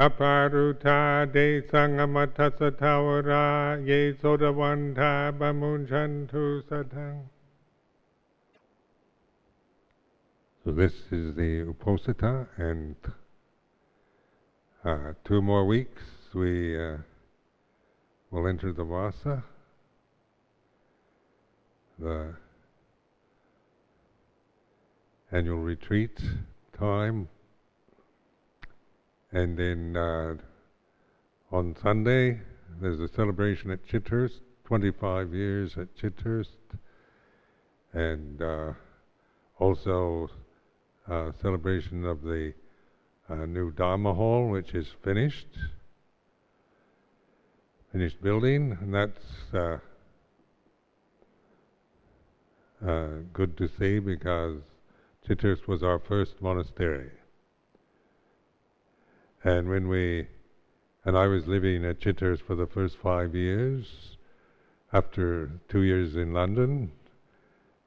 อปารุธาเดสังอมัทัสทาวราเยโสดวันทาบามุนชันทุสัทัง So this is the Uposatha and uh, two more weeks we uh, will enter the Vasa, the annual retreat time and then uh, on Sunday, there's a celebration at Chithurst, 25 years at Chithurst, and uh, also a celebration of the uh, new Dharma Hall, which is finished, finished building, and that's uh, uh, good to see because Chithurst was our first monastery. And when we, and I was living at Chithurst for the first five years, after two years in London,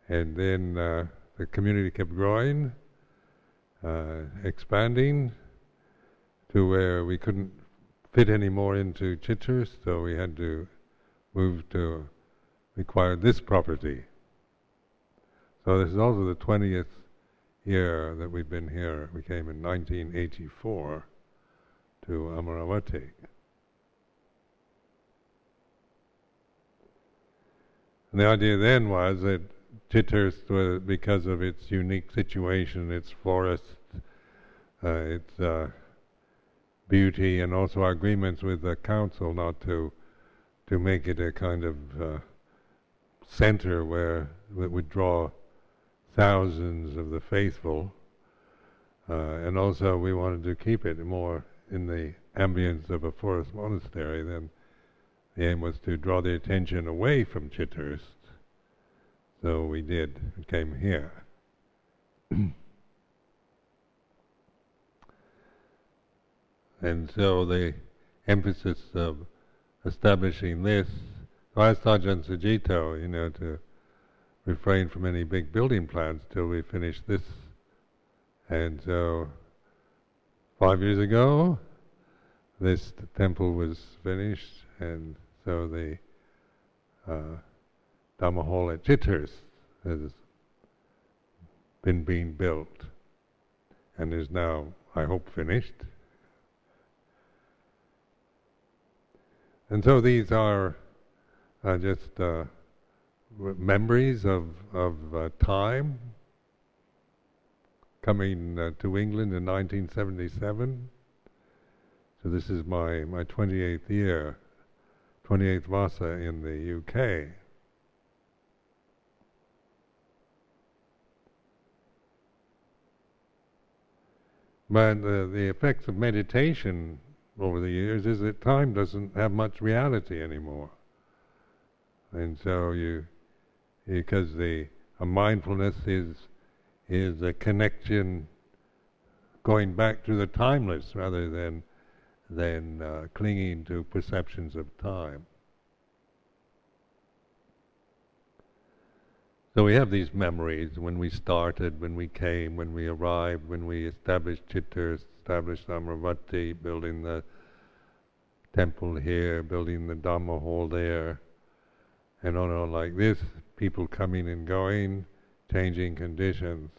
and then uh, the community kept growing, uh, expanding to where we couldn't fit any more into Chithurst, so we had to move to acquire this property. So this is also the 20th year that we've been here. We came in 1984 to Amaravati. And the idea then was that Chithurst, was, because of its unique situation, its forest, uh, its uh, beauty, and also our agreements with the council not to to make it a kind of uh, center where it would draw thousands of the faithful, uh, and also we wanted to keep it more in the ambience of a forest monastery, then the aim was to draw the attention away from Chithurst. So we did, we came here. and so the emphasis of establishing this, so I asked Ajahn Sucitto, you know, to refrain from any big building plans till we finish this. And so Five years ago, this temple was finished, and so the uh, Dhamma Hall at Chithurst has been being built, and is now, I hope, finished. And so these are uh, just uh, memories of of uh, time coming uh, to England in 1977. So this is my, my 28th year, 28th Vasa in the UK. But uh, the effects of meditation over the years is that time doesn't have much reality anymore. And so you, because the mindfulness is is a connection going back to the timeless rather than than uh, clinging to perceptions of time. So we have these memories when we started, when we came, when we arrived, when we established Chithurst, established Amaravati, building the temple here, building the Dhamma hall there, and on and on like this, people coming and going, changing conditions.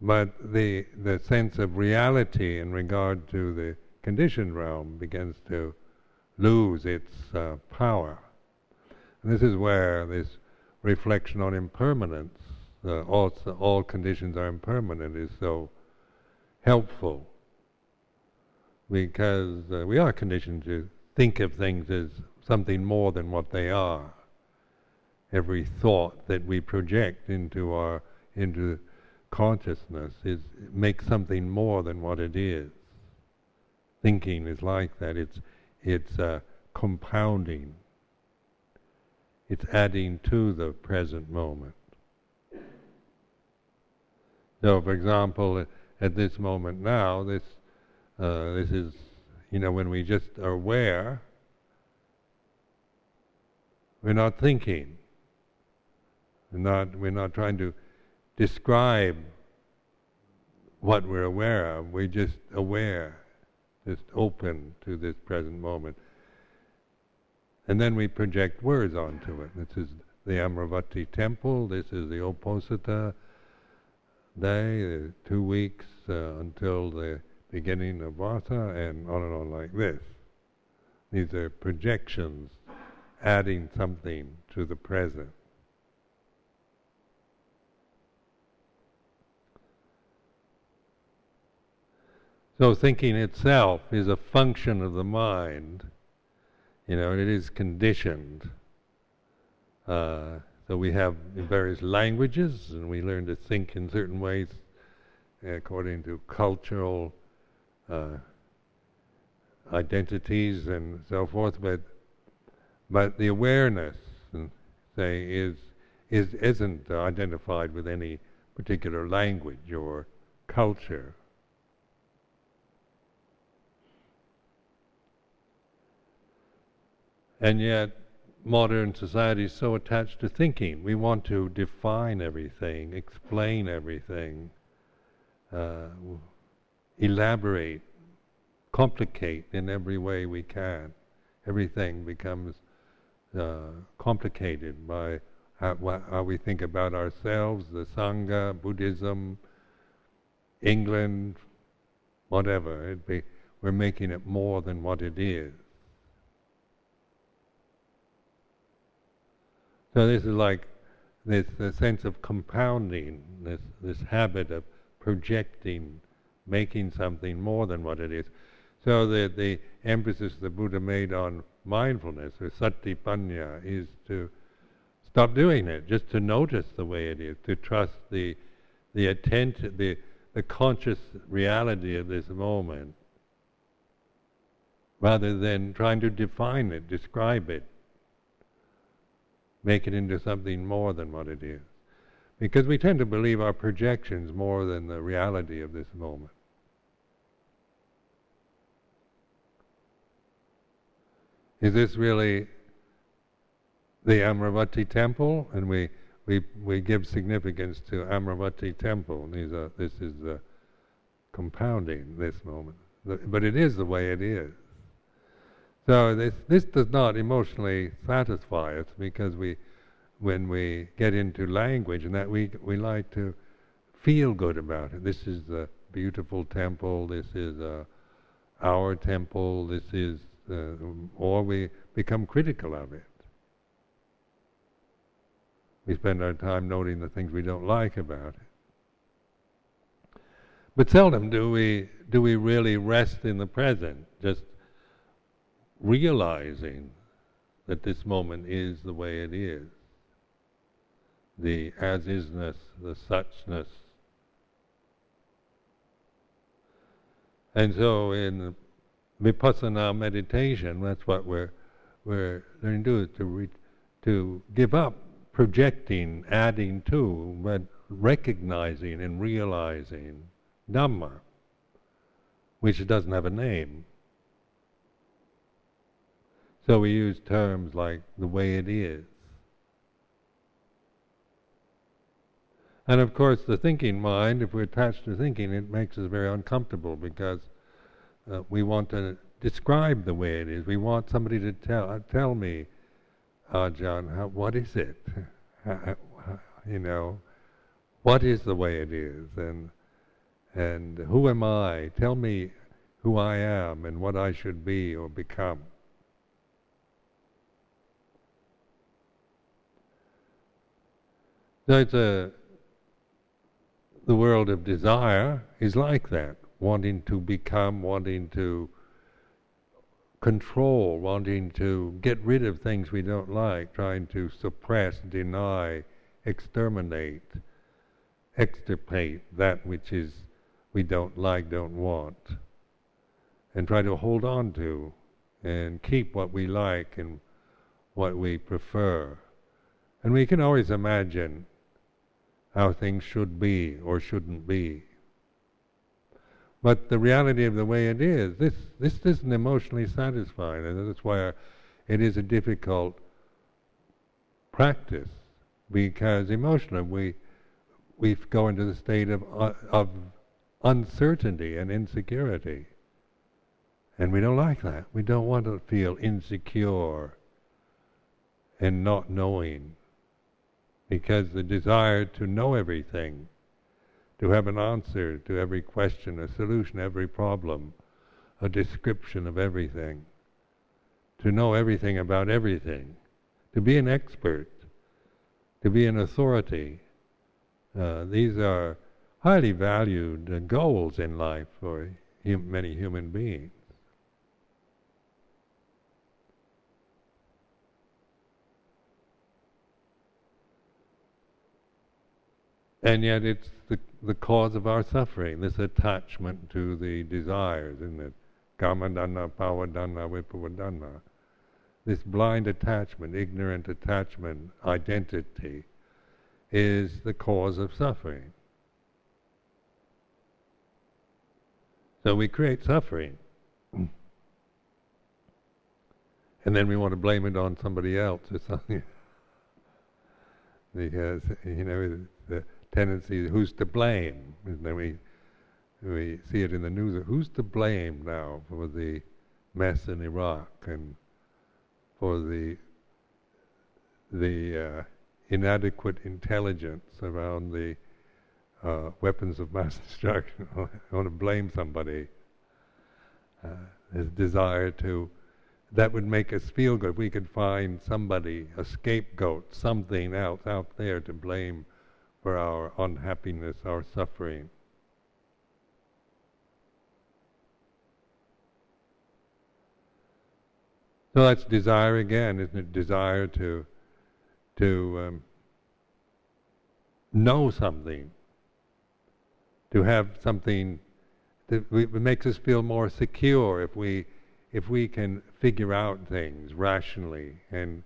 But the the sense of reality in regard to the conditioned realm begins to lose its uh, power. And this is where this reflection on impermanence, uh, all, all conditions are impermanent, is so helpful. Because uh, we are conditioned to think of things as something more than what they are every thought that we project into our into consciousness is makes something more than what it is. Thinking is like that. It's it's uh, compounding. It's adding to the present moment. So, for example, at this moment now, this uh, this is, you know, when we just are aware, we're not thinking. We're not we're not trying to describe what we're aware of. We're just aware, just open to this present moment. And then we project words onto it. This is the Amaravati temple, this is the Uposatha day, two weeks uh, until the beginning of Vasa, and on and on like this. These are projections adding something to the present. So thinking itself is a function of the mind. You know, it is conditioned. Uh, so we have various languages, and we learn to think in certain ways according to cultural uh, identities and so forth. But but the awareness, say, is is isn't identified with any particular language or culture. And yet, modern society is so attached to thinking. We want to define everything, explain everything, uh, elaborate, complicate in every way we can. Everything becomes uh, complicated by how, how, we think about ourselves, the Sangha, Buddhism, England, whatever. Be, we're making it more than what it is. So this is like this, sense of compounding, this this habit of projecting, making something more than what it is. So the the emphasis the Buddha made on mindfulness or satipanya is to stop doing it, just to notice the way it is, to trust the the attention, the the conscious reality of this moment, rather than trying to define it, describe it, make it into something more than what it is. Because we tend to believe our projections more than the reality of this moment. Is this really the Amaravati temple? And we, we, we give significance to Amaravati temple. These are, this is the compounding this moment. But it is the way it is. So this this does not emotionally satisfy us because we, when we get into language and that we we like to feel good about it. This is a beautiful temple. This is a, our temple. This is, uh, or we become critical of it. We spend our time noting the things we don't like about it. But seldom do we do we really rest in the present, just realizing that this moment is the way it is, the as isness, the suchness. And so in vipassana meditation, that's what we're we're learning to do to re, to give up projecting, adding to, but recognizing and realizing Dhamma, which doesn't have a name. So we use terms like the way it is. And of course, the thinking mind, if we're attached to thinking, it makes us very uncomfortable because uh, we want to describe the way it is. We want somebody to tell uh, tell me, uh, John, how, what is it? you know, what is the way it is, and and who am I? Tell me who I am and what I should be or become. So a, the world of desire is like that, wanting to become, wanting to control, wanting to get rid of things we don't like, trying to suppress, deny, exterminate, extirpate that which is we don't like, don't want, and try to hold on to and keep what we like and what we prefer. And we can always imagine how things should be or shouldn't be. But the reality of the way it is, this, this isn't emotionally satisfying, and that's why it is a difficult practice, because emotionally we, we go into the state of, uh, of uncertainty and insecurity. And we don't like that. We don't want to feel insecure and not knowing. Because the desire to know everything, to have an answer to every question, a solution to every problem, a description of everything, to know everything about everything, to be an expert, to be an authority. Uh, these are highly valued goals in life for hum- many human beings. And yet it's the, the cause of our suffering, this attachment to the desires, isn't it? Kamatanha, Bhavatanha, Vibhavatanha. This blind attachment, ignorant attachment, identity, is the cause of suffering. So we create suffering. and then we want to blame it on somebody else or something. because, you know, the tendency, who's to blame? And then we, we see it in the news, who's to blame now for the mess in Iraq and for the the uh, inadequate intelligence around the uh, weapons of mass destruction. I want to blame somebody. Uh, his desire to, that would make us feel good. We could find somebody, a scapegoat, something else out there to blame for our unhappiness, our suffering. So that's desire again, isn't it? Desire to to um, know something, to have something that we, makes us feel more secure if we if we can figure out things rationally and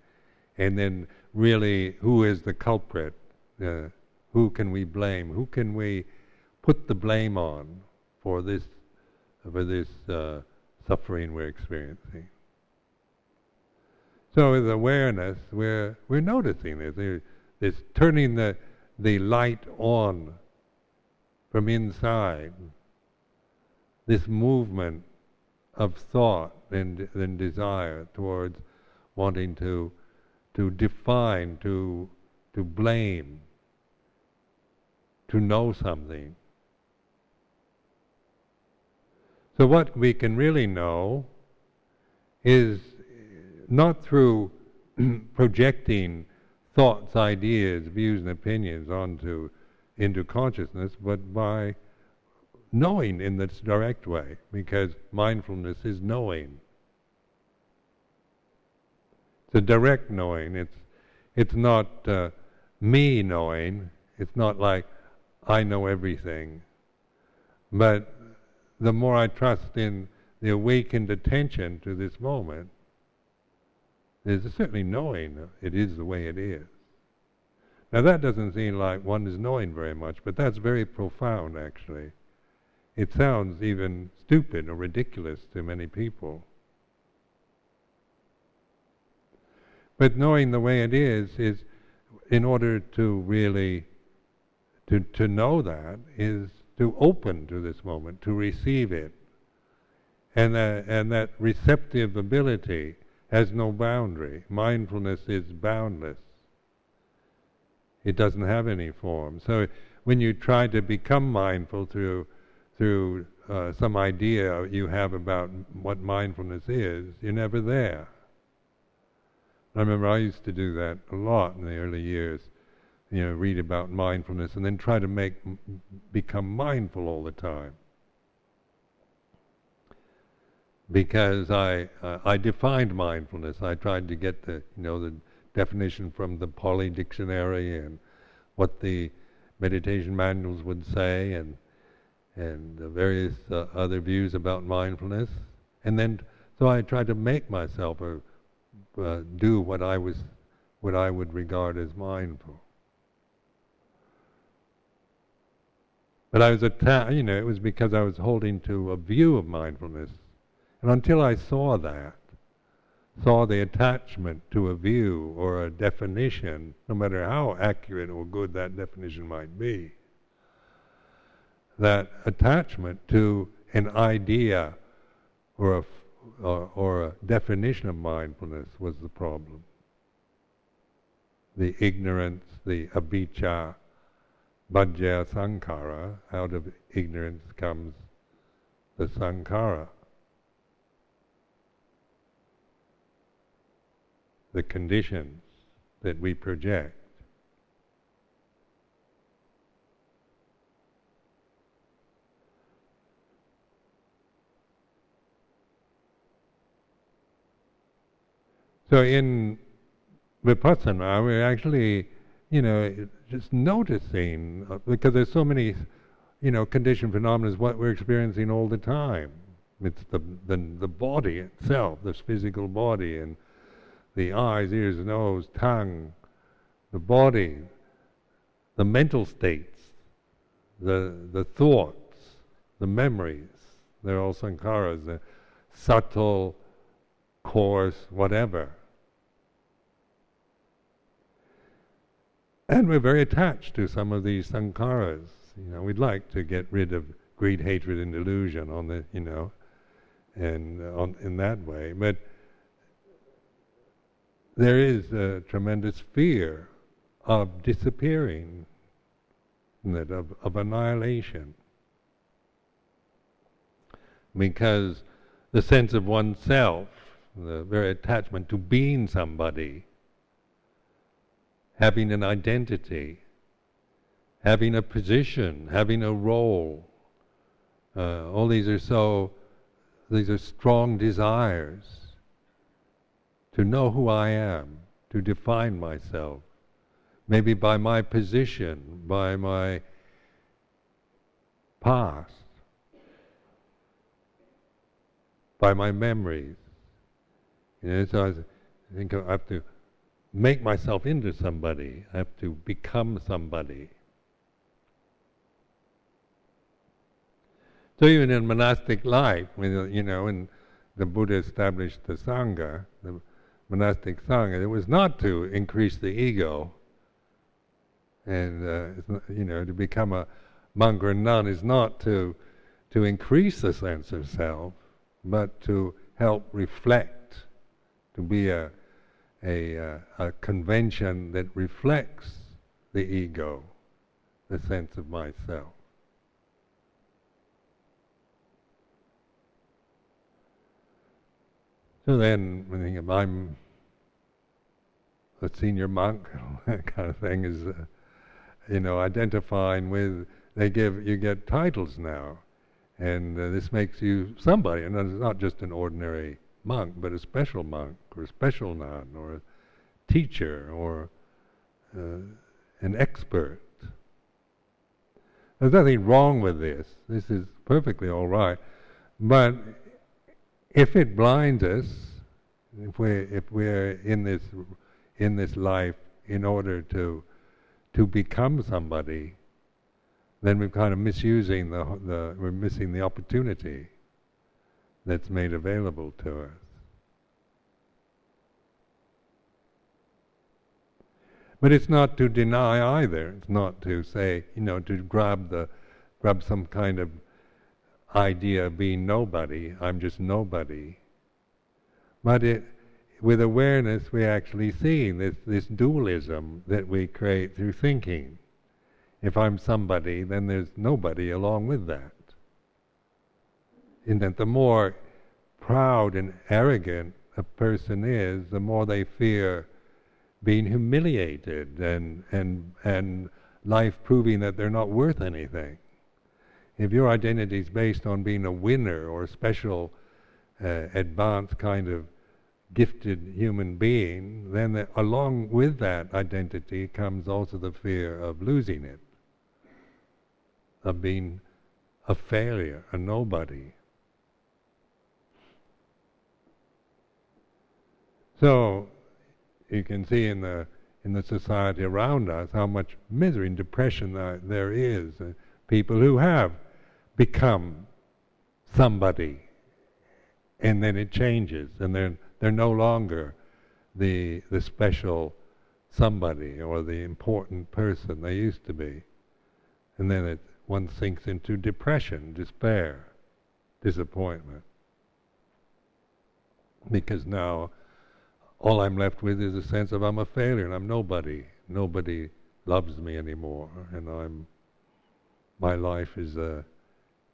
and then really who is the culprit uh, who can we blame? Who can we put the blame on for this for this uh, suffering we're experiencing? So with awareness we're we're noticing this. This turning the the light on from inside, this movement of thought and, and desire towards wanting to to define, to to blame, to know something. So what we can really know is not through projecting thoughts, ideas, views, and opinions onto into consciousness, but by knowing in this direct way, because mindfulness is knowing. It's a direct knowing. It's it's not uh, me knowing. It's not like I know everything. But the more I trust in the awakened attention to this moment, there's certainly knowing it is the way it is. Now that doesn't seem like one is knowing very much, but that's very profound actually. It sounds even stupid or ridiculous to many people. But knowing the way it is is in order to really to to know that is to open to this moment, to receive it. And that, and that receptive ability has no boundary. Mindfulness is boundless. It doesn't have any form. So when you try to become mindful through through uh, some idea you have about what mindfulness is, you're never there. I remember I used to do that a lot in the early years. You know, read about mindfulness and then try to make become mindful all the time. Because I uh, I defined mindfulness. I tried to get the you know the definition from the Pali Dictionary and what the meditation manuals would say and and various uh, other views about mindfulness, and then So I tried to make myself a, uh, do what I was, what I would regard as mindful. But I was you know, it was because I was holding to a view of mindfulness. And until I saw that, saw the attachment to a view or a definition, no matter how accurate or good that definition might be, that attachment to an idea or a, or, or a definition of mindfulness was the problem. The ignorance, the avijja, paccaya sankhara, out of ignorance comes the sankhara. The conditions that we project. So in Vipassana, we're actually you know, just noticing uh, because there's so many, you know, conditioned phenomena is what we're experiencing all the time. It's the, the the body itself, this physical body, and the eyes, ears, nose, tongue, the body, the mental states, the the thoughts, the memories. They're all sankharas, the subtle, coarse, whatever. And we're very attached to some of these sankharas. You know, we'd like to get rid of greed, hatred, and delusion on the, you know, and uh, on in that way. But there is a tremendous fear of disappearing, that of, of annihilation, because the sense of oneself, the very attachment to being somebody, having an identity, having a position, having a role. Uh, all these are so, these are strong desires to know who I am, to define myself, maybe by my position, by my past, by my memories. You know, so I think I have to make myself into somebody. I have to become somebody. So even in monastic life, when you know, when the Buddha established the sangha, the monastic sangha, it was not to increase the ego, and uh, you know, to become a monk or nun is not to to increase the sense of self, but to help reflect, to be a a, uh, a convention that reflects the ego, the sense of myself. So then, when I'm a senior monk, that kind of thing is, uh, you know, identifying with. They give you get titles now, and uh, this makes you somebody, and it's not just an ordinary monk, but a special monk or a special nun or a teacher or uh, an expert. There's nothing wrong with this. This is perfectly all right. But if it blinds us, if we're, if we're in this in this life in order to to become somebody, then we're kind of misusing the the we're missing the opportunity that's made available to us. But it's not to deny either. It's not to say, you know, to grab the grab some kind of idea of being nobody. I'm just nobody. But it, with awareness, we actually see this this dualism that we create through thinking. If I'm somebody, then there's nobody along with that in that the more proud and arrogant a person is, the more they fear being humiliated and and and life proving that they're not worth anything. If your identity is based on being a winner or a special, uh, advanced kind of gifted human being, then the, along with that identity comes also the fear of losing it, of being a failure, a nobody. So you can see in the in the society around us how much misery and depression there, is. Uh, people who have become somebody, and then it changes, and they're they're no longer the the special somebody or the important person they used to be, and then it one sinks into depression, despair, disappointment, because now all I'm left with is a sense of I'm a failure and I'm nobody. Nobody loves me anymore, and I'm my life is a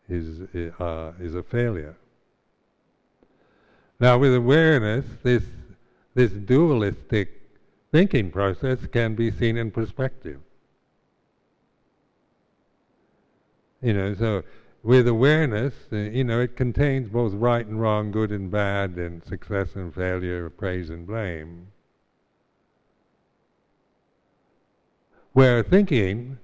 is uh, is a failure. Now, with awareness, this this dualistic thinking process can be seen in perspective. You know, so with awareness, uh, you know, it contains both right and wrong, good and bad, and success and failure, praise and blame. Where thinking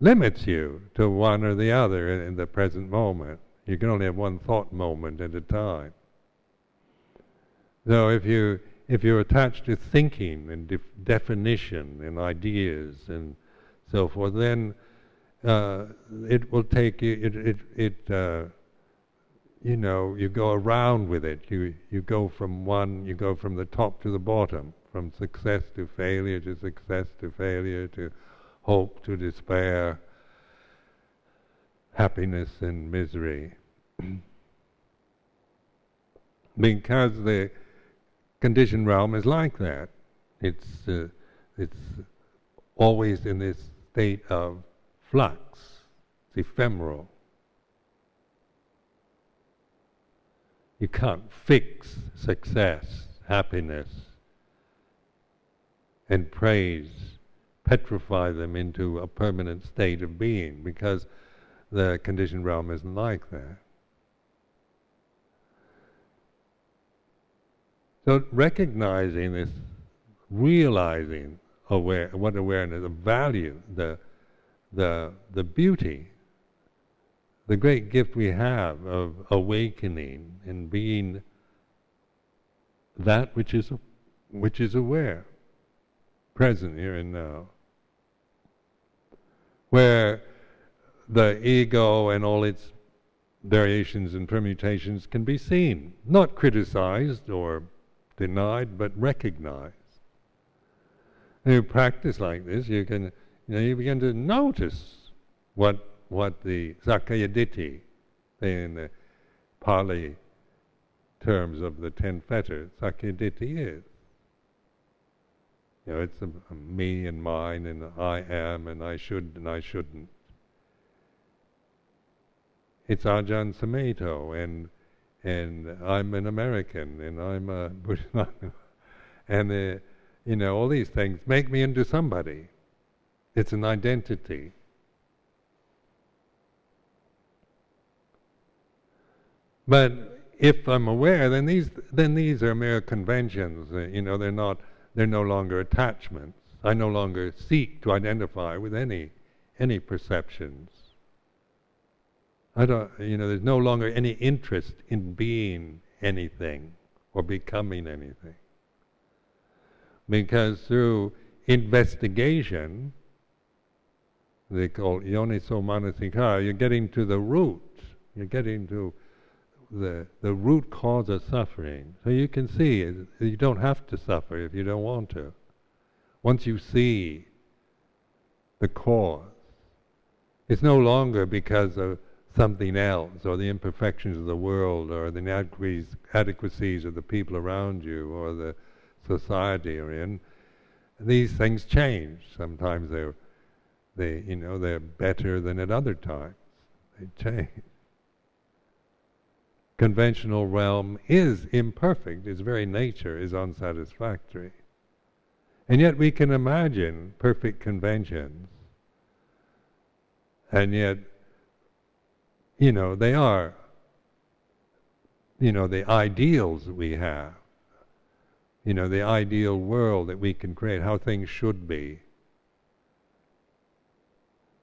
limits you to one or the other in, in the present moment. You can only have one thought moment at a time. So if you if you're attached to thinking and def- definition and ideas and so forth, then uh, it will take you. It it, it uh, you know you go around with it. You you go from one. You go from the top to the bottom. From success to failure to success to failure to hope to despair, happiness and misery. because the conditioned realm is like that. It's uh, it's always in this state of flux, it's ephemeral. You can't fix success, happiness, and praise, petrify them into a permanent state of being because the conditioned realm isn't like that. So recognizing this, realizing aware, what awareness, the value, the the, the beauty, the great gift we have of awakening and being that which is, which is aware, present here and now. Where the ego and all its variations and permutations can be seen, not criticized or denied, but recognized. And you practice like this, you can you know, you begin to notice what what the Sakkaya Ditthi, in the Pali terms of the ten fetters, Sakkaya Ditthi is. You know, it's a, a me and mine and I am and I should and I shouldn't. It's Ajahn Sumedho and and I'm an American and I'm a Buddhist and uh, you know all these things make me into somebody. It's an identity. But if I'm aware, then these then these are mere conventions. Uh, you know, they're not they're no longer attachments. I no longer seek to identify with any any perceptions. I don't you know, there's no longer any interest in being anything or becoming anything. Because through investigation they call yoniso manasikara, you're getting to the root. You're getting to the the root cause of suffering. So you can see you don't have to suffer if you don't want to. Once you see the cause, it's no longer because of something else or the imperfections of the world or the inadequacies of the people around you or the society you're in. These things change. Sometimes they're they, you know, they're better than at other times. They change. Conventional realm is imperfect. Its very nature is unsatisfactory. And yet we can imagine perfect conventions. And yet, you know, they are, you know, the ideals we have. You know, the ideal world that we can create, how things should be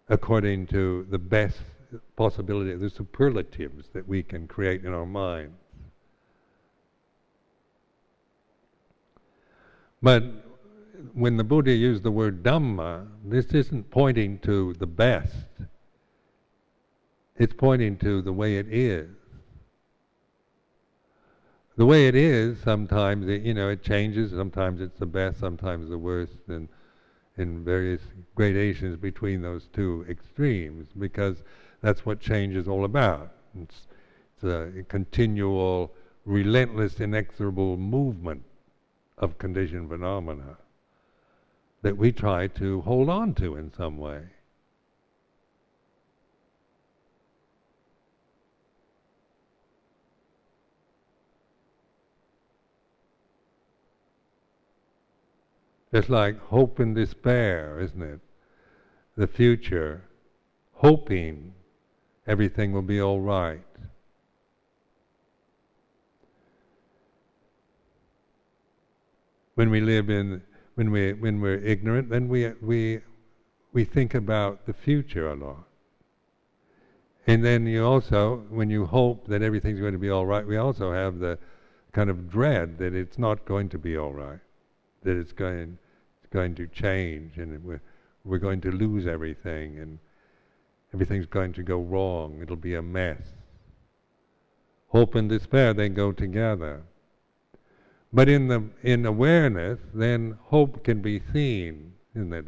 according to the best possibility, the superlatives that we can create in our minds. But when the Buddha used the word Dhamma, this isn't pointing to the best. It's pointing to the way it is. The way it is, sometimes it, you know it changes. Sometimes it's the best, sometimes the worst, and in various gradations between those two extremes, because that's what change is all about. It's, it's a continual, relentless, inexorable movement of conditioned phenomena that we try to hold on to in some way. It's like hope and despair, isn't it? The future, hoping everything will be all right. When we live in, when we when we're ignorant, then we we we think about the future a lot. And then you also, when you hope that everything's going to be all right, we also have the kind of dread that it's not going to be all right, that it's going going to change, and we're we're going to lose everything, and everything's going to go wrong. It'll be a mess. Hope and despair they go together. But in the in awareness, then hope can be seen. In that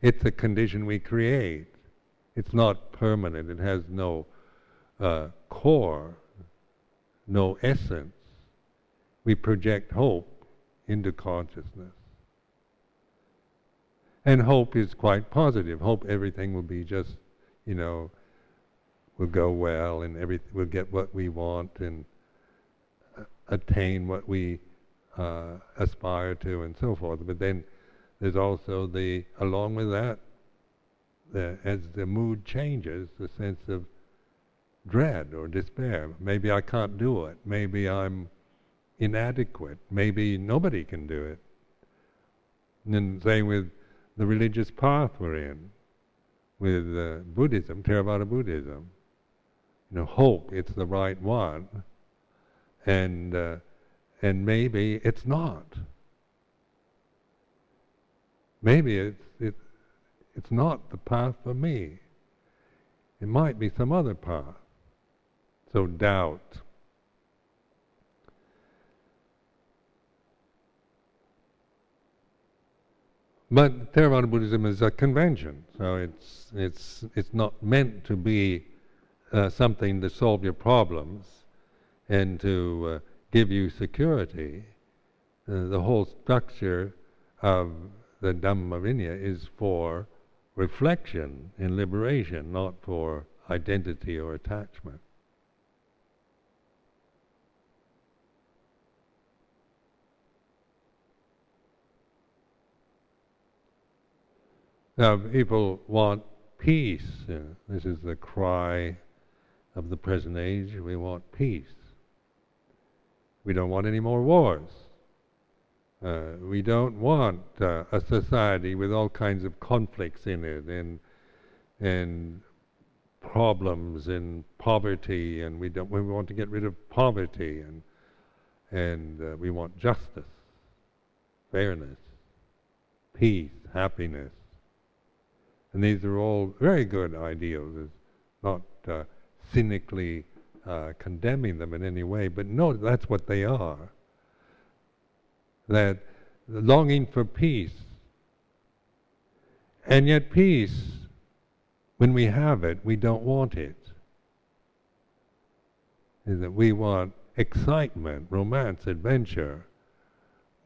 it's a condition we create. It's not permanent. It has no uh, core, no essence. We project hope into consciousness. And hope is quite positive. Hope everything will be just, you know, will go well and everything we'll get what we want and uh, attain what we uh, aspire to and so forth. But then there's also the, along with that, the, as the mood changes, the sense of dread or despair. Maybe I can't do it. Maybe I'm inadequate. Maybe nobody can do it. And then same with the religious path we're in, with uh, Buddhism, Theravada Buddhism. You know, hope it's the right one, and uh, and maybe it's not. Maybe it's it, it's not the path for me. It might be some other path. So doubt. But Theravada Buddhism is a convention, so it's it's it's not meant to be uh, something to solve your problems and to uh, give you security. Uh, the whole structure of the Dhamma Vinaya is for reflection and liberation, not for identity or attachment. Now, people want peace. Uh, this is the cry of the present age. We want peace. We don't want any more wars. Uh, we don't want uh, a society with all kinds of conflicts in it and and problems and poverty, and we don't. We want to get rid of poverty, and and uh, we want justice, fairness, peace, happiness, and these are all very good ideals. It's not uh, cynically uh, condemning them in any way, but no, that's what they are. That longing for peace. And yet, peace, when we have it, we don't want it. Is that we want excitement, romance, adventure.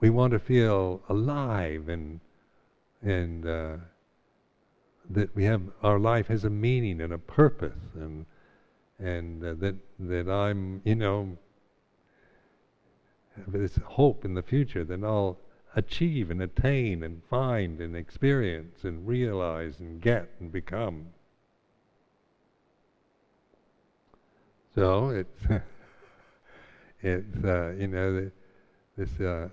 We want to feel alive and and uh, that we have our life has a meaning and a purpose and and uh, that that I'm you know have this hope in the future that I'll achieve and attain and find and experience and realize and get and become. So it's it's uh, you know this uh,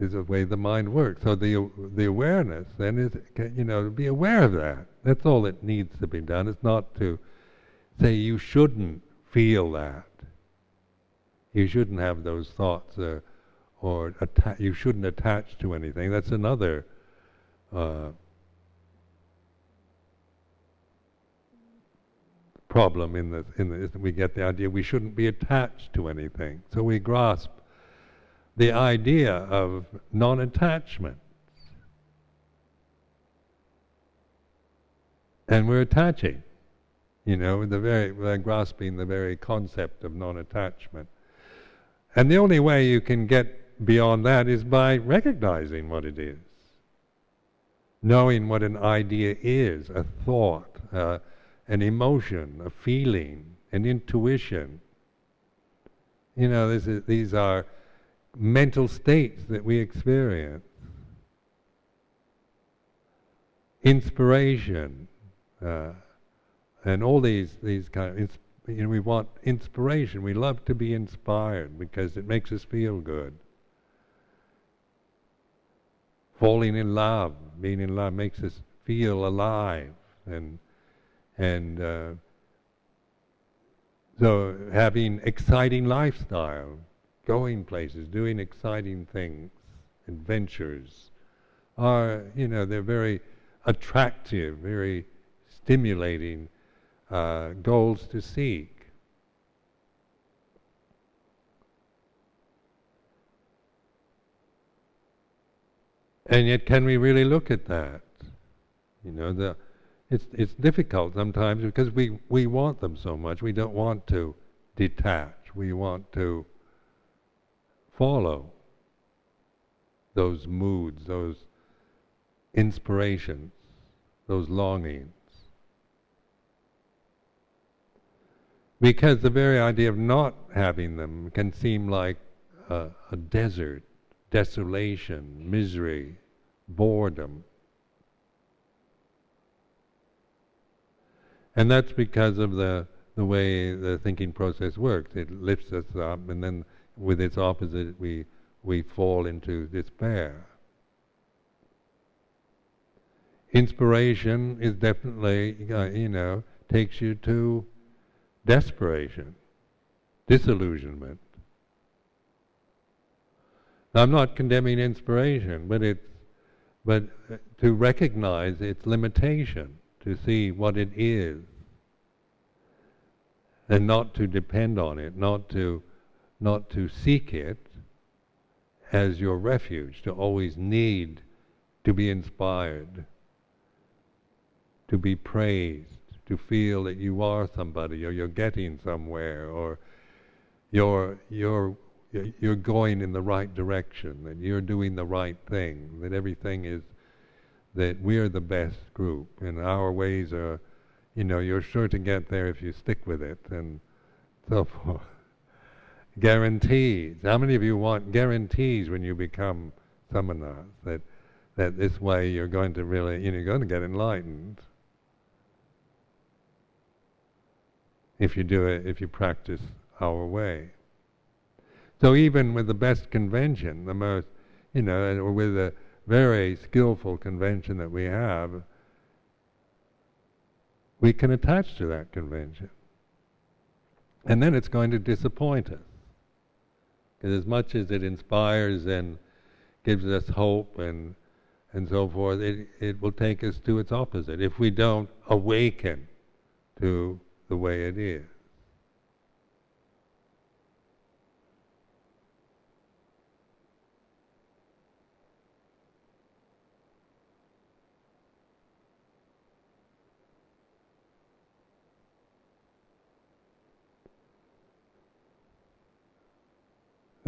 is the way the mind works. So the the awareness then is you know be aware of that. That's all that needs to be done. It's not to say you shouldn't feel that. You shouldn't have those thoughts, uh, or atta- you shouldn't attach to anything. That's another uh, problem in the in the we get the idea we shouldn't be attached to anything. So we grasp the idea of non-attachment. And we're attaching, you know, the very we're grasping the very concept of non-attachment. And the only way you can get beyond that is by recognizing what it is, knowing what an idea is, a thought, uh, an emotion, a feeling, an intuition. You know, is, these are mental states that we experience. Inspiration, uh, and all these these kind of you know we want inspiration. We love to be inspired because it makes us feel good. Falling in love, being in love, makes us feel alive and and uh, so having exciting lifestyle, going places, doing exciting things, adventures, are you know they're very attractive, very stimulating uh, goals to seek. And yet, can we really look at that? You know, the it's it's difficult sometimes because we we want them so much. We don't want to detach. We want to follow those moods, those inspirations, those longings. Because the very idea of not having them can seem like a, a desert, desolation, misery, boredom. And that's because of the the way the thinking process works. It lifts us up, and then with its opposite, we we fall into despair. Inspiration is definitely, uh, you know, takes you to desperation, disillusionment. Now, I'm not condemning inspiration, but it's but uh, to recognize its limitation to see what it is and not to depend on it, not to not to seek it as your refuge, to always need to be inspired, to be praised, to feel that you are somebody or you're getting somewhere or you're you're you're going in the right direction, that you're doing the right thing, that everything is that we're the best group and our ways are, you know, you're sure to get there if you stick with it and so forth. Guarantees. How many of you want guarantees when you become samanas that that this way you're going to really, you know, you're going to get enlightened if you do it, if you practice our way. So even with the best convention, the most, you know, or with a very skillful convention that we have, we can attach to that convention. And then it's going to disappoint us. Because as much as it inspires and gives us hope and and so forth, it, it will take us to its opposite if we don't awaken to the way it is.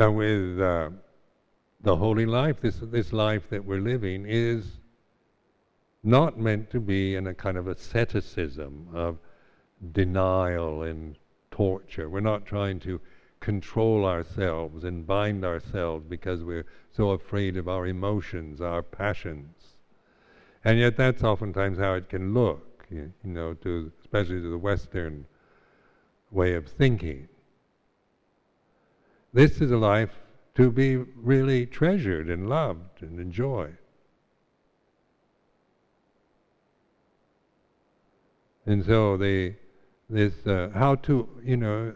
Now, with uh, the holy life, this this life that we're living is not meant to be in a kind of asceticism of denial and torture. We're not trying to control ourselves and bind ourselves because we're so afraid of our emotions, our passions. And yet that's oftentimes how it can look, you, know, to especially to the Western way of thinking. This is a life to be really treasured and loved and enjoyed. And so the this uh, how to you know,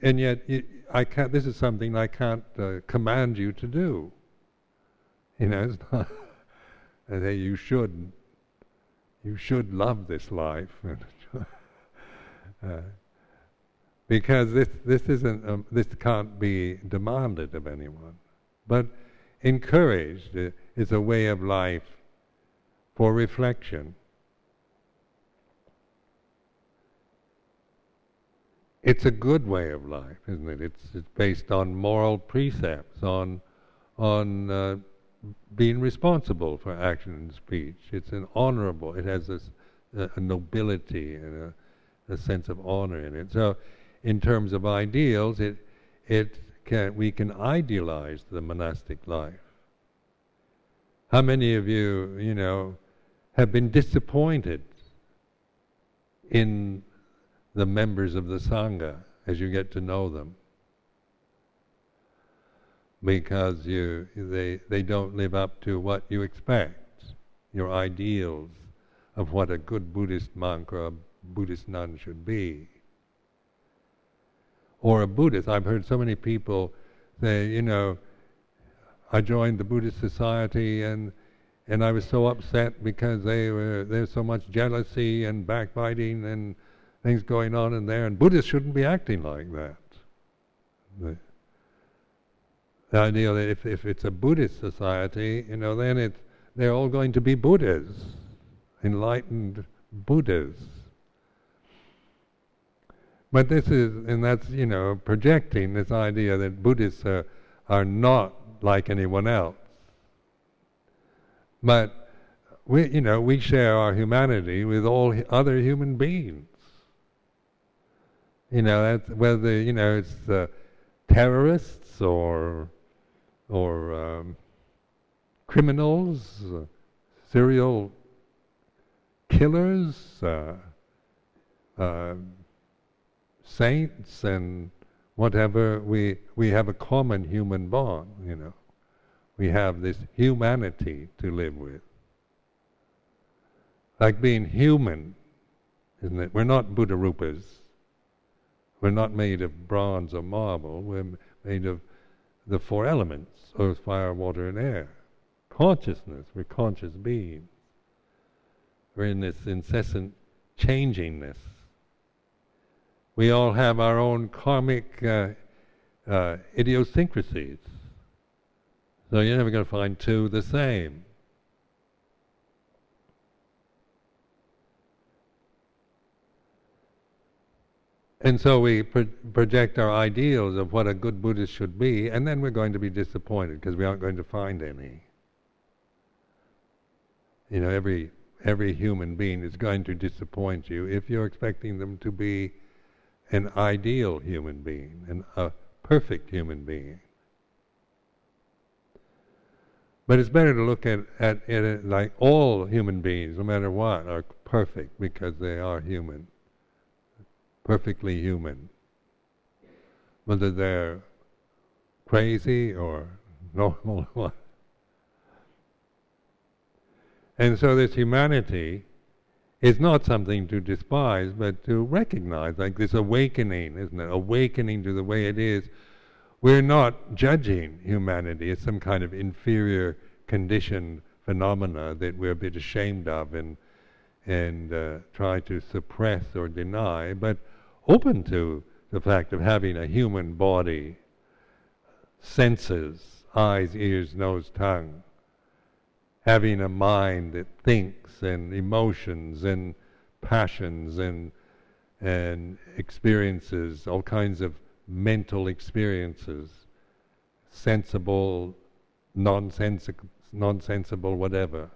and yet it, I can't. This is something I can't uh, command you to do. You know, it's not. I say you should. You should love this life, uh, because this this isn't um, this can't be demanded of anyone, but encouraged. is a way of life for reflection. It's a good way of life, isn't it? It's, it's based on moral precepts, on on uh, being responsible for action and speech. It's an honorable. It has a, a nobility and a, a, sense of honor in it. So, in terms of ideals, it it can we can idealize the monastic life. How many of you, you know, have been disappointed in the members of the Sangha as you get to know them? Because you, they, they don't live up to what you expect, your ideals of what a good Buddhist monk or a Buddhist nun should be. Or a Buddhist. I've heard so many people say, you know, I joined the Buddhist Society and and I was so upset because they were there's so much jealousy and backbiting and things going on in there, and Buddhists shouldn't be acting like that. The, the idea that if, if it's a Buddhist society, you know, then it's they're all going to be Buddhas, enlightened Buddhas. But this is, and that's, you know, projecting this idea that Buddhists are, are not like anyone else. But we, you know, we share our humanity with all other human beings. You know, whether you know it's uh, terrorists or or um, criminals, uh, serial killers, uh, uh saints, and whatever. We we have a common human bond. You know. We have this humanity to live with. Like being human, isn't it? We're not Buddha Rupas. We're not made of bronze or marble. We're made of the four elements earth, fire, water, and air. Consciousness, we're conscious beings. We're in this incessant changingness. We all have our own karmic uh, uh, idiosyncrasies. So you're never going to find two the same. And so we pro- project our ideals of what a good Buddhist should be, and then we're going to be disappointed because we aren't going to find any. You know, every every human being is going to disappoint you if you're expecting them to be an ideal human being, an, a perfect human being. But it's better to look at, at, at it like all human beings, no matter what, are perfect because they are human. Perfectly human. Whether they're crazy or normal or And so this humanity is not something to despise, but to recognize, like this awakening, isn't it? Awakening to the way it is. We're not judging humanity. As some kind of inferior conditioned phenomena that we're a bit ashamed of and and uh, try to suppress or deny, but open to the fact of having a human body, senses, eyes, ears, nose, tongue, having a mind that thinks and emotions and passions and and experiences, all kinds of mental experiences, sensible, nonsensical, nonsensible, whatever.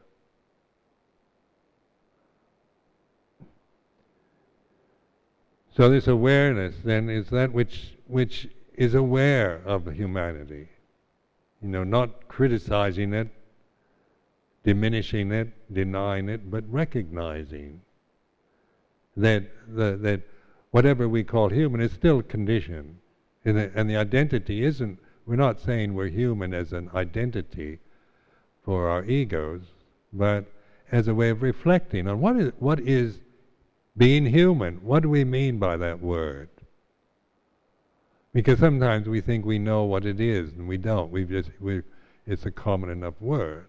So this awareness then is that which which is aware of humanity. You know, not criticizing it, diminishing it, denying it, but recognizing that the, that whatever we call human is still conditioned. And the, and the identity isn't, we're not saying we're human as an identity for our egos, but as a way of reflecting on what is, what is being human. What do we mean by that word? Because sometimes we think we know what it is, and we don't. We've just we it's a common enough word.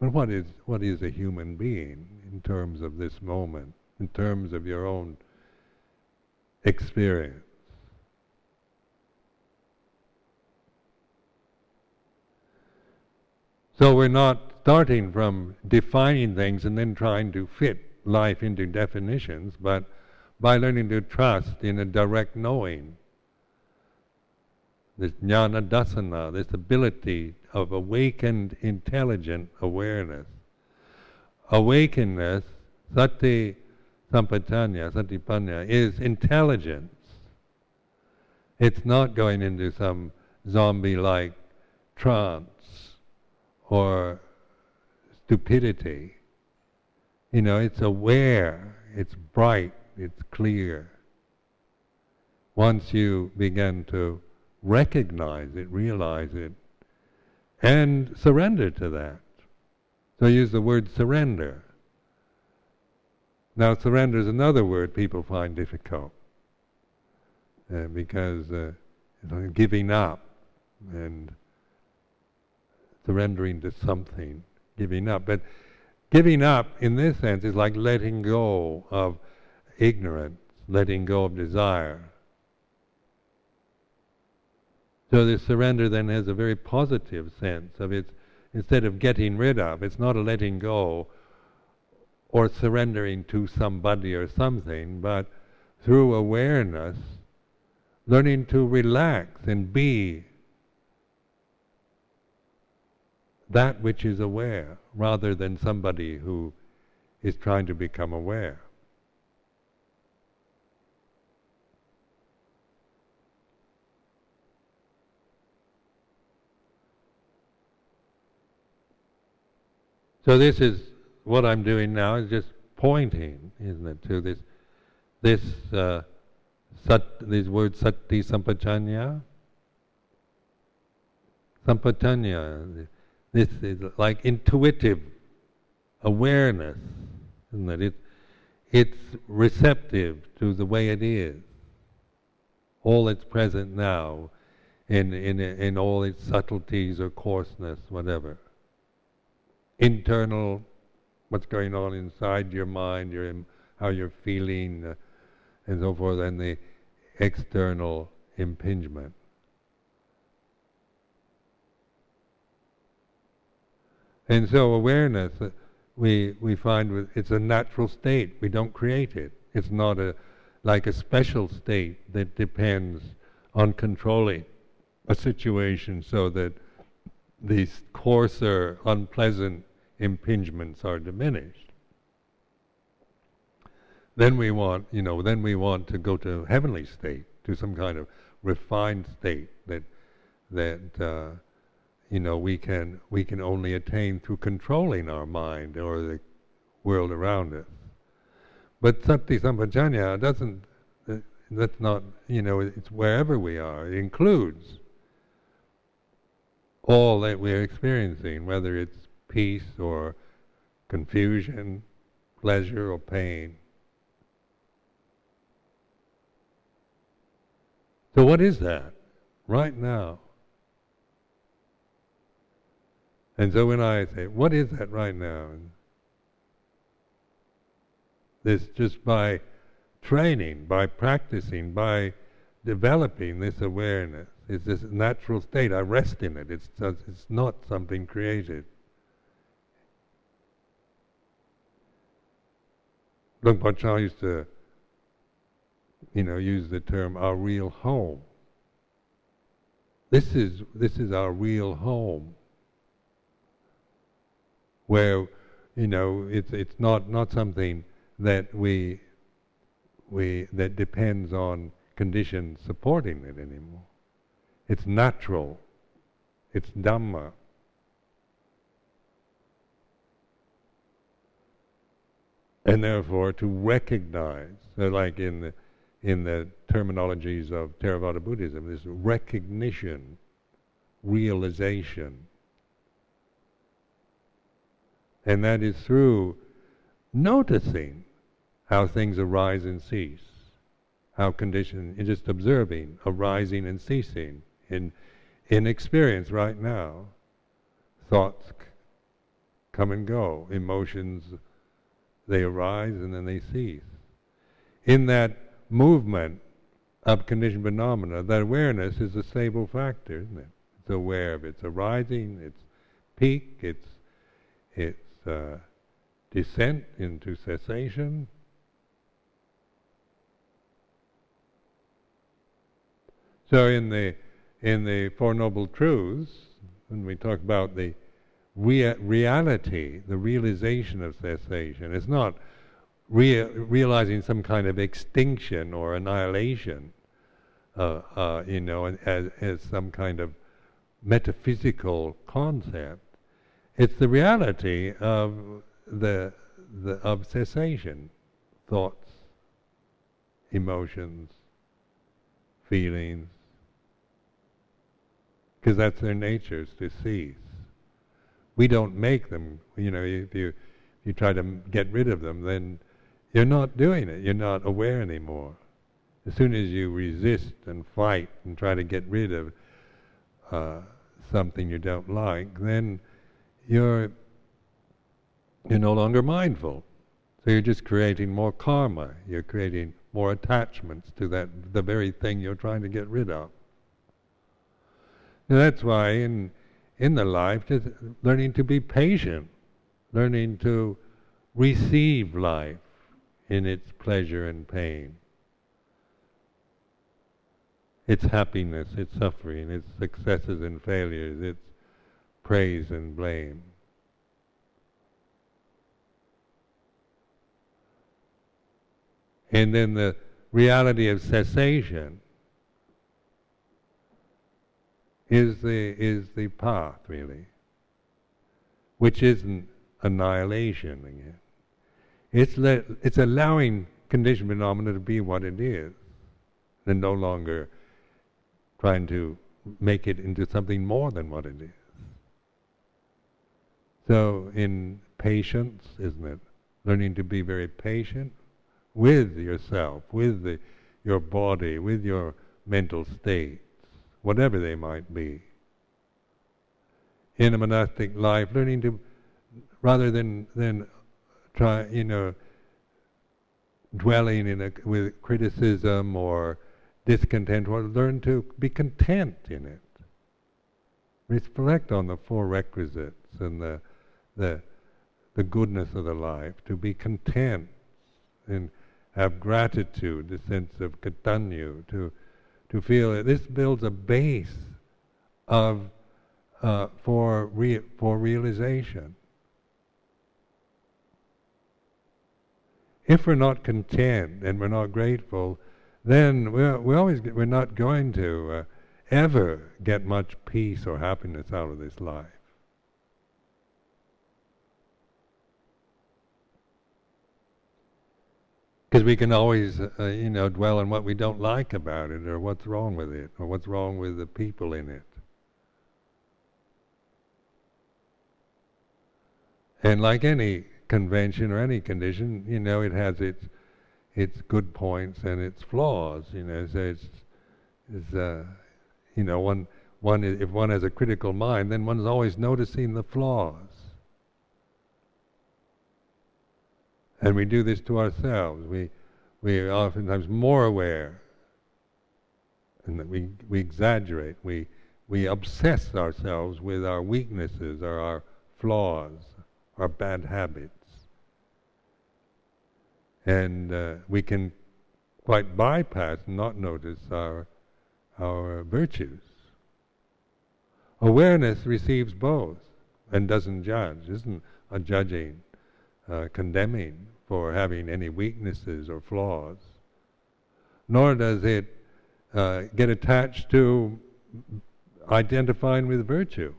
But what is what is a human being in terms of this moment, in terms of your own experience? So we're not starting from defining things and then trying to fit life into definitions, but by learning to trust in a direct knowing. This jnana dassana, this ability of awakened intelligent awareness. Awakeness, sati sampajanya, satipanya, is intelligence. It's not going into some zombie-like trance or stupidity. You know, it's aware, it's bright, it's clear. Once you begin to recognize it, realize it, and surrender to that. So I use the word surrender. Now, surrender is another word people find difficult uh, because uh, giving up and surrendering to something giving up. But giving up, in this sense, is like letting go of ignorance, letting go of desire. So this surrender then has a very positive sense of its, instead of getting rid of, it's not a letting go or surrendering to somebody or something, but through awareness, learning to relax and be that which is aware rather than somebody who is trying to become aware. So this is what I'm doing now is just pointing, isn't it, to this this uh, sat, these words sati sampajanya, sampajanya, this is like intuitive awareness, isn't it? it? It's receptive to the way it is. All that's present now, in, in, in all its subtleties or coarseness, whatever. Internal, what's going on inside your mind, your, how you're feeling, uh, and so forth, and the external impingement. And so awareness, uh, we we find it's a natural state. We don't create it. It's not a like a special state that depends on controlling a situation so that these coarser, unpleasant impingements are diminished. Then we want, you know, then we want to go to heavenly state, to some kind of refined state that that uh, you know, we can we can only attain through controlling our mind or the world around us. But sati sampajanya doesn't. Uh, that's not. You know, it's wherever we are. It includes all that we're experiencing, whether it's peace or confusion, pleasure or pain. So, what is that right now? And so when I say, what is that right now? This just by training, by practicing, by developing this awareness. It's this natural state. I rest in it. It's it's not something created. Luang Por Chah used to, you know, use the term "our real home." This is this is our real home where you know it's it's not not something that we we that depends on conditions supporting it anymore. It's natural. It's dhamma. And therefore, to recognize, so like in the in the terminologies of Theravada Buddhism, this recognition, realization, and that is through noticing how things arise and cease, how condition is just observing, arising and ceasing in in experience right now. Thoughts c- come and go, emotions they arise and then they cease. In that movement of conditioned phenomena, that awareness is a stable factor, isn't it? It's aware of its arising, its peak, its its uh, descent into cessation. So in the in the Four Noble Truths, when we talk about the rea- reality, the realization of cessation, it's not rea- realizing some kind of extinction or annihilation, uh, uh, you know, as, as some kind of metaphysical concept. It's the reality of the, the of cessation, thoughts, emotions, feelings, because that's their natures to cease. We don't make them. You know, if you you try to get rid of them, then you're not doing it. You're not aware anymore. As soon as you resist and fight and try to get rid of uh, something you don't like, then you're you're no longer mindful. So you're just creating more karma. You're creating more attachments to that the very thing you're trying to get rid of. And that's why in in the life, learning to be patient, learning to receive life in its pleasure and pain, its happiness, its suffering, its successes and failures, its praise and blame. And then the reality of cessation is the is the path really, which isn't annihilation again. It's le- it's allowing conditioned phenomena to be what it is, and no longer trying to make it into something more than what it is. So in patience, isn't it? Learning to be very patient with yourself, with the, your body, with your mental states, whatever they might be. In a monastic life, learning to, rather than than try, you know, dwelling in a, with criticism or discontent, or learn to be content in it. Reflect on the four requisites and the the the goodness of the life, to be content and have gratitude, the sense of katanyu, to to feel that this builds a base of uh, for for realization. If we're not content and we're not grateful, then we're, we always get, we're not going to uh, ever get much peace or happiness out of this life. Because we can always, uh, you know, dwell on what we don't like about it, or what's wrong with it, or what's wrong with the people in it. And like any convention or any condition, you know, it has its its good points and its flaws. You know, so it's, it's uh, you know, one one if one has a critical mind, then one's always noticing the flaws. And we do this to ourselves. We we are oftentimes more aware, and that we we exaggerate. We we obsess ourselves with our weaknesses or our flaws, our bad habits and uh, we can quite bypass and not notice our our virtues. Awareness receives both and doesn't judge, isn't a judging, uh, condemning for having any weaknesses or flaws. Nor does it uh, get attached to identifying with virtue.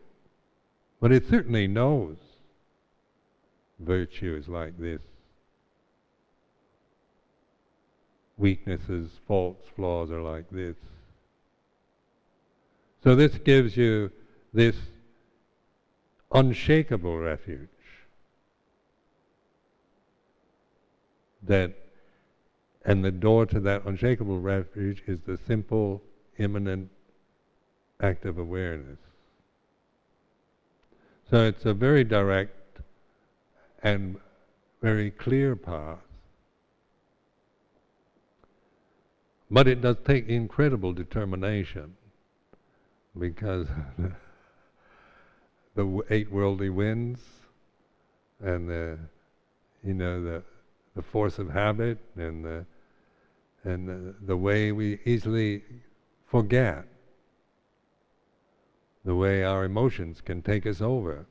But it certainly knows virtue is like this weaknesses, faults, flaws are like this. So this gives you this unshakable refuge that And the door to that unshakable refuge is the simple, immanent act of awareness. So it's a very direct and very clear path. But it does take incredible determination because the eight worldly winds and the you know the the force of habit and the and the, the way we easily forget the way our emotions can take us over.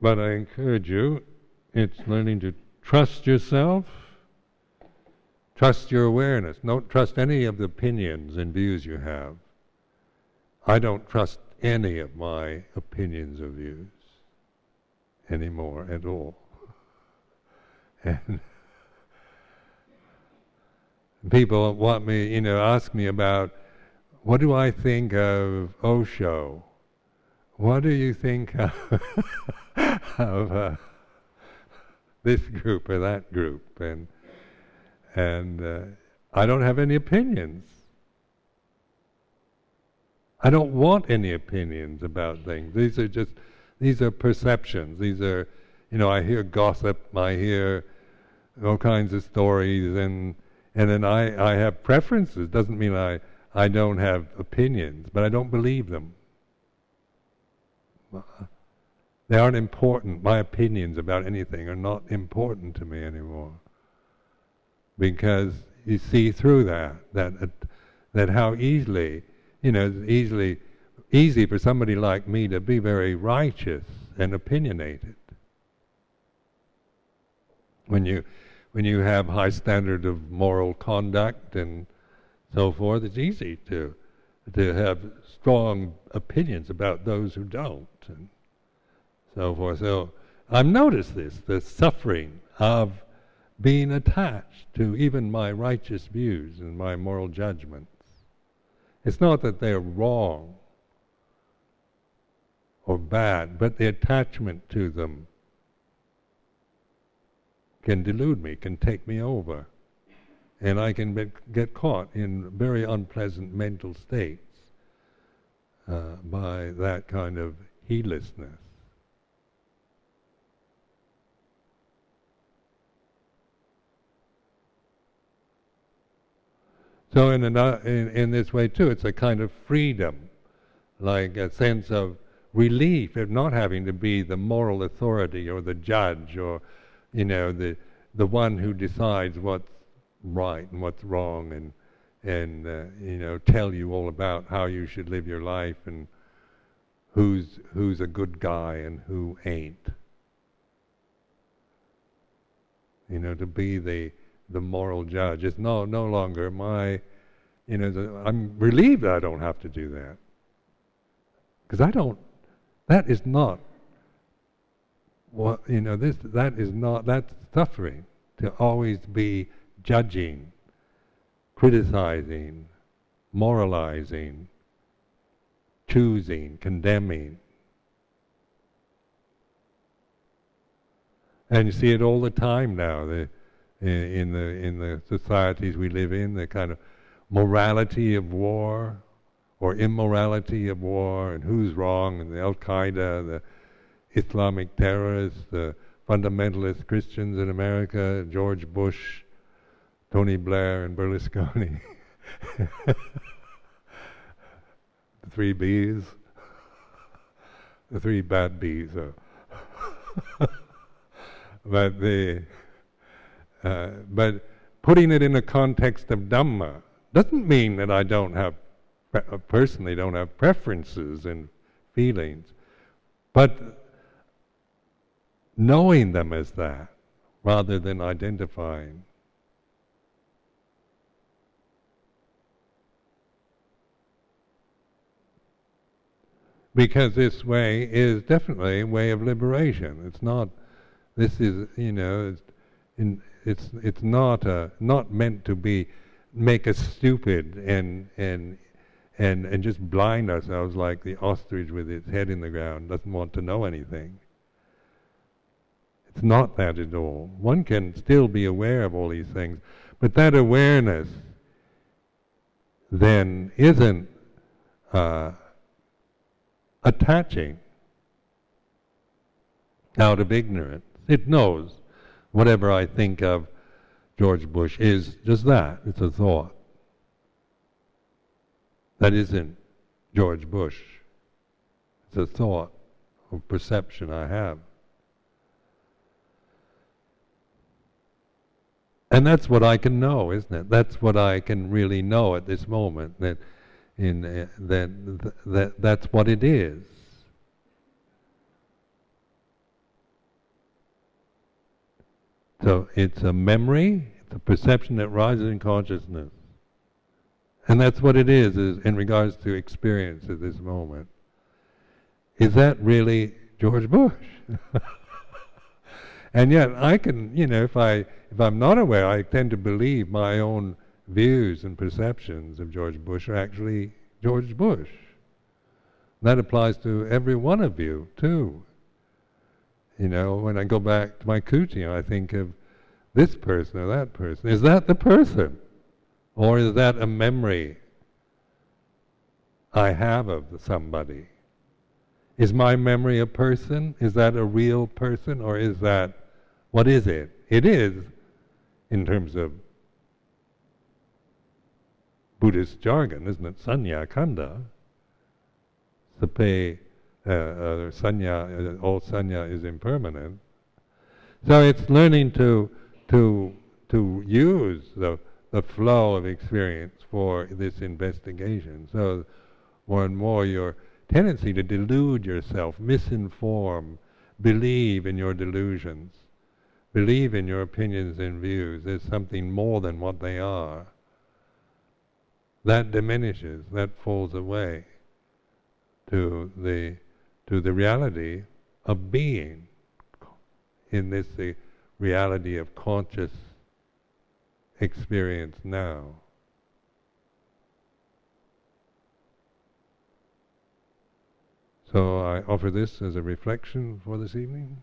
But I encourage you, it's learning to trust yourself, trust your awareness. Don't trust any of the opinions and views you have. I don't trust any of my opinions or views anymore at all. And people want me, you know, ask me about what do I think of Osho? What do you think of of uh, this group or that group, and and uh, I don't have any opinions. I don't want any opinions about things. These are just these are perceptions. These are, you know, I hear gossip. I hear all kinds of stories, and and then I I have preferences. Doesn't mean I I don't have opinions, but I don't believe them. They aren't important. My opinions about anything are not important to me anymore. Because you see through that, that, that how easily, you know, easily, easy for somebody like me to be very righteous and opinionated. When you, when you have high standard of moral conduct and so forth, it's easy to, to have strong opinions about those who don't. And, so forth. So I've noticed this, the suffering of being attached to even my righteous views and my moral judgments. It's not that they're wrong or bad, but the attachment to them can delude me, can take me over. And I can be, get caught in very unpleasant mental states uh, by that kind of heedlessness. So in, an, in, in this way too, it's a kind of freedom, like a sense of relief of not having to be the moral authority or the judge or, you know, the the one who decides what's right and what's wrong and and uh, you know tell you all about how you should live your life and who's who's a good guy and who ain't. You know, to be the the moral judge. It's no no longer my, you know, the, I'm relieved I don't have to do that. Because I don't, that is not what, you know, this, that is not, that's suffering to always be judging, criticizing, moralizing, choosing, condemning. And you see it all the time now. The, in, in the in the societies we live in, the kind of morality of war or immorality of war, and who's wrong, and the Al Qaeda, the Islamic terrorists, the fundamentalist Christians in America, George Bush, Tony Blair, and Berlusconi. the three B's, the three bad B's. Uh. but the uh, but putting it in the context of Dhamma doesn't mean that I don't have, uh, personally, don't have preferences and feelings, but knowing them as that rather than identifying. Because this way is definitely a way of liberation. It's not, this is, you know, in, it's it's not uh, not meant to be make us stupid and and and and just blind ourselves like the ostrich with its head in the ground doesn't want to know anything. It's not that at all. One can still be aware of all these things, but that awareness then isn't uh, attaching out of ignorance. It knows whatever I think of George Bush is just that. It's a thought. That isn't George Bush. It's a thought or perception I have. And that's what I can know, isn't it? That's what I can really know at this moment. That in uh, that that that's what it is. So it's a memory, it's a perception that rises in consciousness. And that's what it is, is in regards to experience at this moment. Is that really George Bush? and yet I can, you know, if I if I'm not aware, I tend to believe my own views and perceptions of George Bush are actually George Bush. That applies to every one of you too. You know, when I go back to my Kuti, I think of this person or that person. Is that the person? Or is that a memory I have of somebody? Is my memory a person? Is that a real person? Or is that, what is it? It is, in terms of Buddhist jargon, isn't it? Sanya khandha. Sabbe, uh, uh, sanya, uh, all sanya is impermanent. So it's learning to to to use the the flow of experience for this investigation. So more and more your tendency to delude yourself, misinform, believe in your delusions, believe in your opinions and views as something more than what they are. That diminishes, that falls away to the to the reality of being in this the reality of conscious experience now. So I offer this as a reflection for this evening.